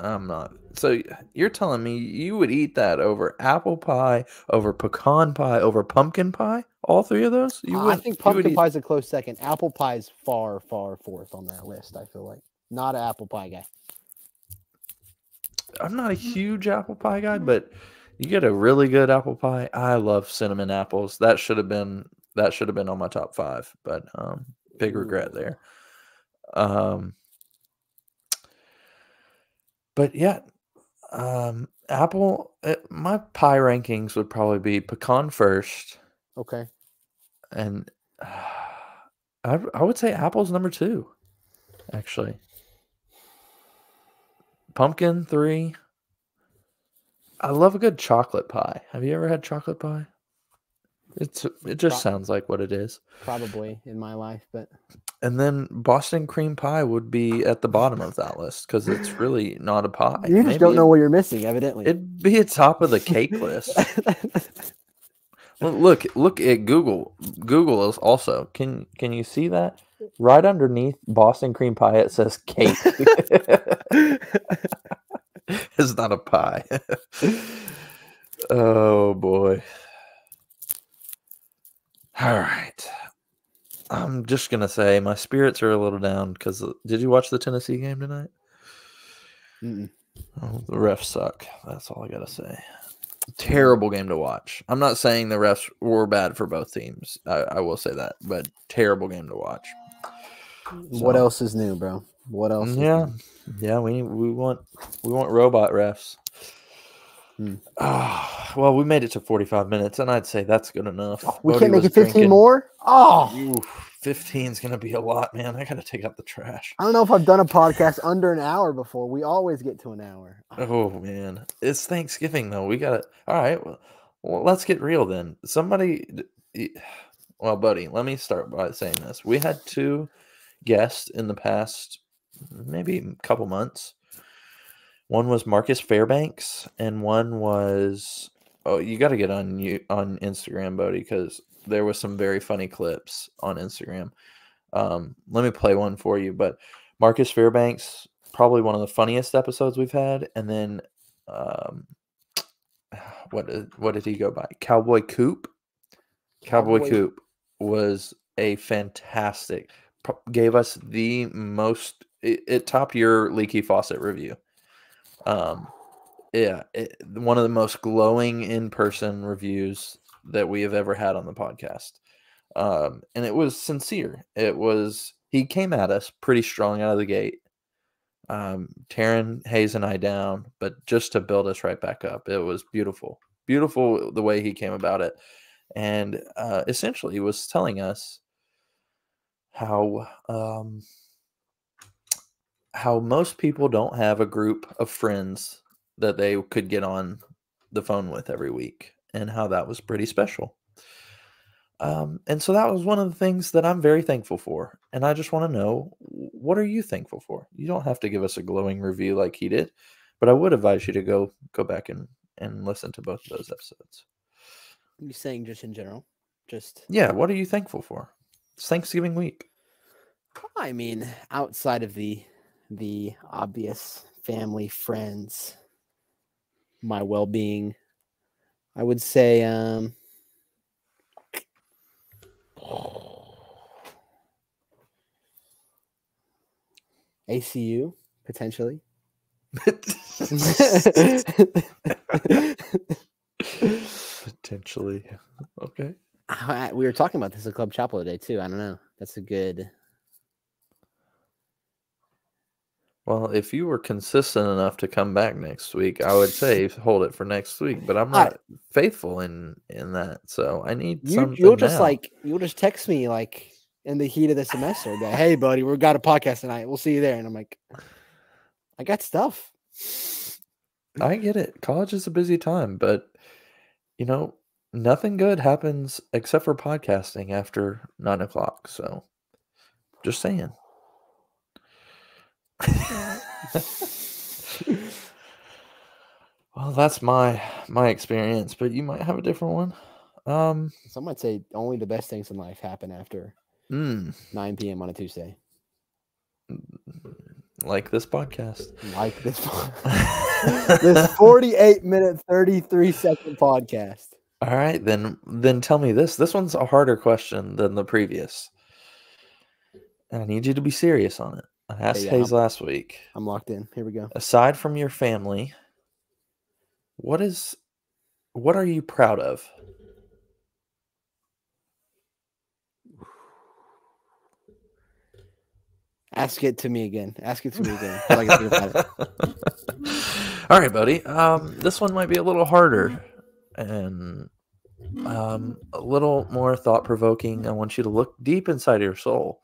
I'm not. So you're telling me you would eat that over apple pie, over pecan pie, over pumpkin pie? All three of those? You uh, I wouldn't- think you would pumpkin pie is a close second. Apple pie is far, far fourth on that list. I feel like not an apple pie guy. I'm not a huge apple pie guy, but you get a really good apple pie. I love cinnamon apples. That should have been that should have been on my top five, but um, big regret there. Um, but yeah, um, apple. uh my pie rankings would probably be pecan first, Okay. and *sighs* I I would say apple's number two, actually. Pumpkin three. I love a good chocolate pie. Have you ever had chocolate pie? It's it just Pro- sounds like what it is. Probably in my life, but And then Boston cream pie would be at the bottom of that list because it's really not a pie. you just Maybe don't know what you're missing, evidently. It'd be at top of the cake list. *laughs* Look, look, look at Google. Google is also. Can can you see that? Right underneath Boston cream pie, it says cake. *laughs* it's not a pie. *laughs* oh boy. All right. I'm just gonna say my spirits are a little down because uh, did you watch the Tennessee game tonight? Mm-mm. Oh, the refs suck. That's all I gotta say. Terrible game to watch. I'm not saying the refs were bad for both teams. I, I will say that, but terrible game to watch. What else is new, bro? What else? Yeah, new? yeah. We we want we want robot refs. Hmm. *sighs* Well, we made it to 45 minutes, and I'd say that's good enough. Oh, we can't make it 15 drinking- more. Oh, Oof, 15 is gonna be a lot, man. I gotta take out the trash. I don't know if I've done a podcast under an hour before. We always get to an hour. Oh man, it's Thanksgiving though. We gotta. All right, well, well let's get real then. Somebody, *sighs* well, buddy, let me start by saying this. We had two guests in the past, maybe a couple months. One was Marcus Fairbanks, and one was oh, you got to get on you on Instagram, Bode, because there was some very funny clips on Instagram. Um, let me play one for you, but Marcus Fairbanks, probably one of the funniest episodes we've had, and then um, *sighs* what did, what did he go by? Cowboy Coop. Cowboy, Cowboy- Coop was a fantastic. Gave us the most. It, it topped your leaky faucet review. Um, yeah, it, one of the most glowing in person reviews that we have ever had on the podcast. Um, and it was sincere. It was he came at us pretty strong out of the gate, um, tearing Hayes and I down, but just to build us right back up. It was beautiful, beautiful the way he came about it, and uh, essentially was telling us how um, how most people don't have a group of friends that they could get on the phone with every week, and how that was pretty special. Um, and so that was one of the things that I'm very thankful for. And I just want to know what are you thankful for? You don't have to give us a glowing review like he did, but I would advise you to go go back and and listen to both of those episodes. You saying just in general? Just Yeah, what are you thankful for? It's Thanksgiving week. I mean, outside of the the obvious family, friends, my well-being, I would say um ACU potentially. *laughs* Potentially. I- we were talking about this at Club Chapel today too. I don't know. That's a good. Well, if you were consistent enough to come back next week, I would say hold it for next week. But I'm I- not faithful in in that, so I need You, something you'll just now. like you'll just text me like in the heat of the semester. Like, hey, buddy, we've got a podcast tonight. We'll see you there. And I'm like, I got stuff. I get it. College is a busy time, but you know, nothing good happens except for podcasting after nine o'clock. So, just saying. *laughs* well, that's my my experience, but you might have a different one. Um, Some might say only the best things in life happen after mm, 9 p.m. on a Tuesday, like this podcast. like this *laughs* *laughs* this 48 minute 33 second podcast. All right, then then tell me this. This one's a harder question than the previous. And I need you to be serious on it. I asked yeah, Hayes last week. I'm locked in. Here we go. Aside from your family, what is what are you proud of? Ask it to me again. Ask it to me again. I can it. *laughs* All right, buddy. Um, this one might be a little harder and um, a little more thought provoking. I want you to look deep inside your soul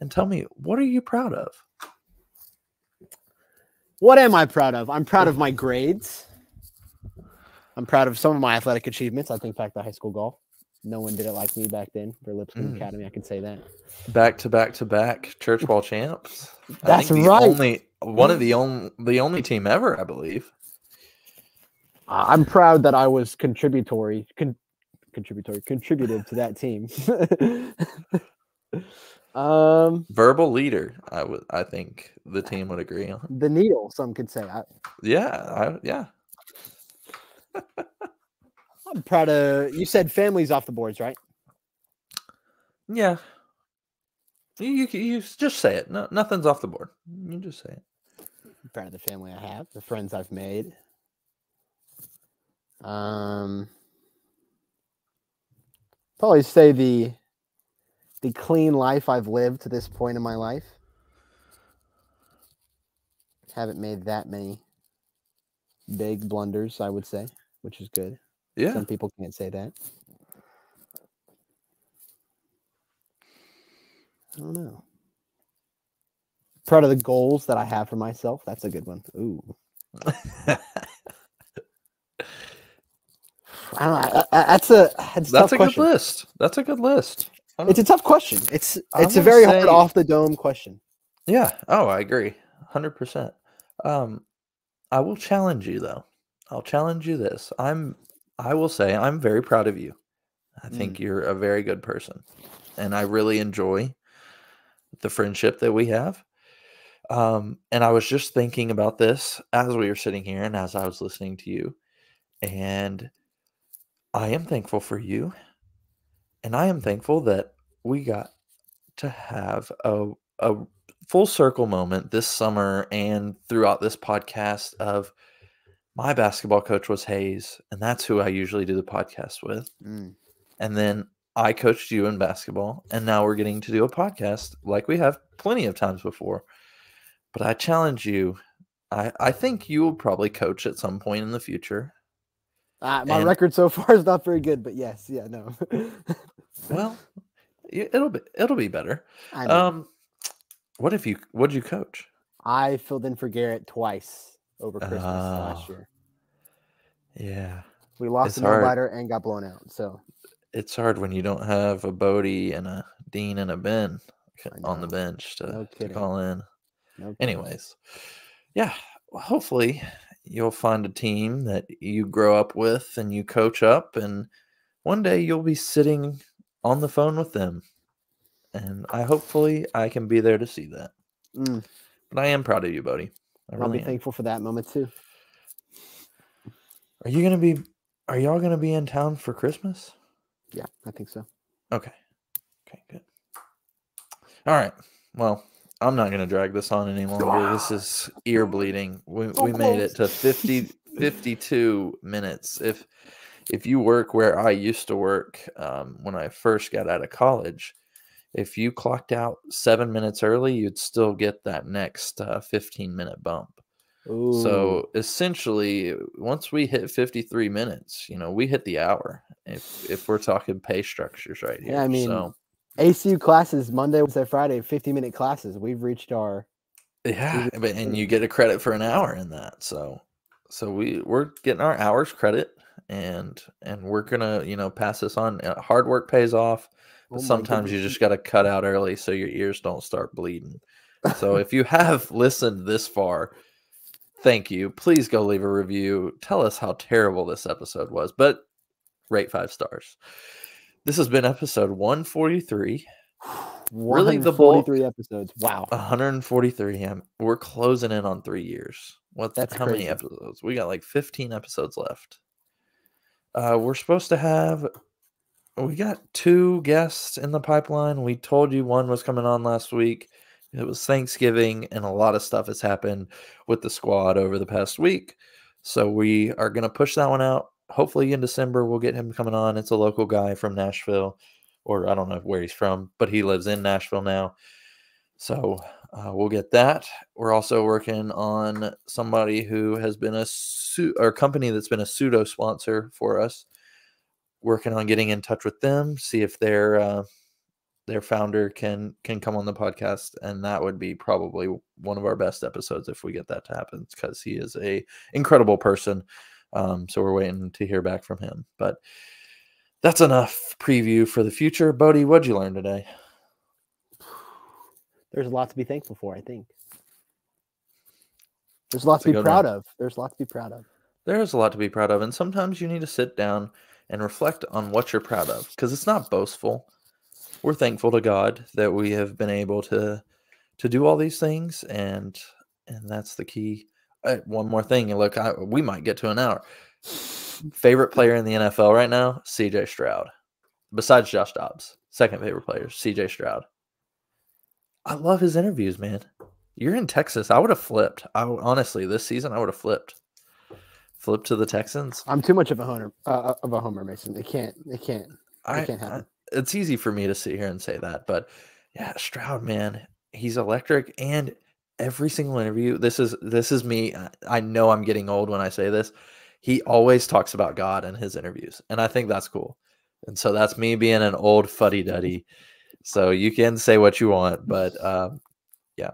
and tell me what are you proud of? What am I proud of? I'm proud of my grades. I'm proud of some of my athletic achievements. I think back to high school golf. No one did it like me back then for Lipscomb Mm. Academy. I can say that. back to back to back church ball champs. That's right. Only one of the only the only team ever, I believe. I'm proud that I was contributory, con- contributory, contributed to that team. *laughs* um, Verbal leader, I would I think the team would agree on. the needle, some could say. I, Yeah, I, yeah. *laughs* I'm proud of. You said families off the boards, right? Yeah. You, you, you just say it. No, nothing's off the board. You just say it. proud of the family I have, the friends I've made. Um, probably say the the clean life I've lived to this point in my life. Haven't made that many big blunders, I would say, which is good. Yeah. Some people can't say that. I don't know. Proud of the goals that I have for myself. That's a good one. Ooh. *laughs* I don't know. I- I- That's a that's, a That's a good list. That's a good list. It's a tough question. It's it's a very hard off the dome question. Yeah. Oh, I agree. 100%. Um I will challenge you though. I'll challenge you this. I'm I will say I'm very proud of you. I think you're a very good person. And I really enjoy the friendship that we have. Um and I was just thinking about this as we were sitting here and as I was listening to you. And I am thankful for you. And I am thankful that we got to have a a full circle moment this summer and throughout this podcast of my basketball coach was Hayes, and that's who I usually do the podcast with. Mm. And then I coached you in basketball, and now we're getting to do a podcast like we have plenty of times before. But I challenge you. I, I think you will probably coach at some point in the future. Uh, my And- record so far is not very good, but yes, yeah, no. *laughs* Well, it'll be it'll be better. Um, what if you what did you coach? I filled in for Garrett twice over Christmas last Oh. year. Yeah, We lost it's a no and got blown out. So it's hard when you don't have a Bode and a Dean and a Ben on the bench to, No to call in. no. Anyways, yeah, well, hopefully you'll find a team that you grow up with and you coach up, and one day you'll be sitting on the phone with them. And I hopefully I can be there to see that. Mm, But I am proud of you, Bode. I I'll really be am. thankful for that moment too. Are you gonna be? Are y'all gonna be in town for Christmas? Yeah, I think so. Okay. Okay, good. All right. Well, I'm not going to drag this on any longer. This is ear bleeding. We, we made it to close. 50, 52 minutes. If if you work where I used to work um, when I first got out of college, if you clocked out seven minutes early, you'd still get that next uh, 15 minute bump. Ooh, So essentially, once we hit 53 minutes, you know, we hit the hour. If if we're talking pay structures right here, Yeah, I mean, so ACU classes Monday, Wednesday, Friday, 50 minute classes. We've reached our yeah, but and you get a credit for an hour in that. So so we we're getting our hours credit, and and we're gonna you know pass this on. Uh, Hard work pays off. But Oh sometimes you just got to cut out early so your ears don't start bleeding. *laughs* So if you have listened this far, thank you. Please go leave a review. Tell us how terrible this episode was, but rate five stars. This has been episode 143, Really, the bulk- 143 episodes. Wow. 143. Um, we're closing in on three years. What? That's how many episodes? We got like 15 episodes left. Uh, we're supposed to have. We got two guests in the pipeline. We told you one was coming on last week. It was Thanksgiving, and a lot of stuff has happened with the squad over the past week. So we are going to push that one out. Hopefully in December we'll get him coming on. It's a local guy from Nashville, or I don't know where he's from, but he lives in Nashville now. So uh, we'll get that. We're also working on somebody who has been a su- or company that's been a pseudo sponsor for us. Working on getting in touch with them, see if their uh, their founder can can come on the podcast, and that would be probably one of our best episodes if we get that to happen because he is a incredible person. Um, so we're waiting to hear back from him. But that's enough preview for the future. Bode, what'd you learn today? There's a lot to be thankful for, I think. There's a lot That's to be proud one. of. There's a lot to be proud of. There is a lot to be proud of, and sometimes you need to sit down and reflect on what you're proud of because it's not boastful. We're thankful to God that we have been able to to do all these things, and and that's the key. Uh, one more thing, and look, I, we might get to an hour. Favorite player in the NFL right now, C.J. Stroud. Besides Josh Dobbs, second favorite player, C.J. Stroud. I love his interviews, man. You're in Texas. I would have flipped. I honestly, this season I would have flipped. Flipped to the Texans. I'm too much of a homer uh, of a homer, Mason. It can't. It can't. I, can't I- happen. it's easy for me to sit here and say that, but yeah, Stroud, man, he's electric, and every single interview. This is this is me. I- I know I'm getting old when I say this. He always talks about God in his interviews, and I think that's cool. And so that's me being an old fuddy duddy. So you can say what you want, but um, *laughs* yeah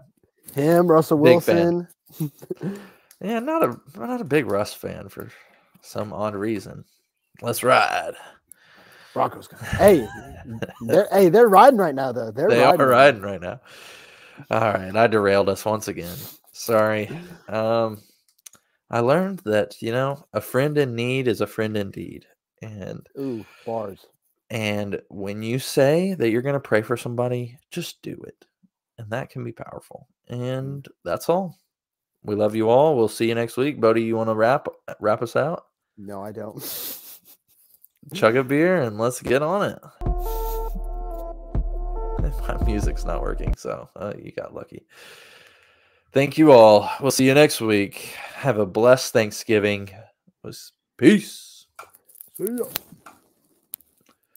Him, Russell. Wilson. *laughs* yeah, not a I'm not a big Russ fan for some odd reason. Let's ride. Broncos. Hey, *laughs* they're hey they're riding right now though. They're they riding. are riding right now. All right, I derailed us once again. Sorry. Um, I learned that you know a friend in need is a friend indeed, and. Ooh, bars. and when you say that you're going to pray for somebody, just do it, and that can be powerful. And that's all. We love you all. We'll see you next week. Bode, you want to wrap wrap us out? No, I don't. *laughs* Chug a beer and let's get on it. My *laughs* music's not working, so uh, you got lucky. Thank you all. We'll see you next week. Have a blessed Thanksgiving. Peace. See ya.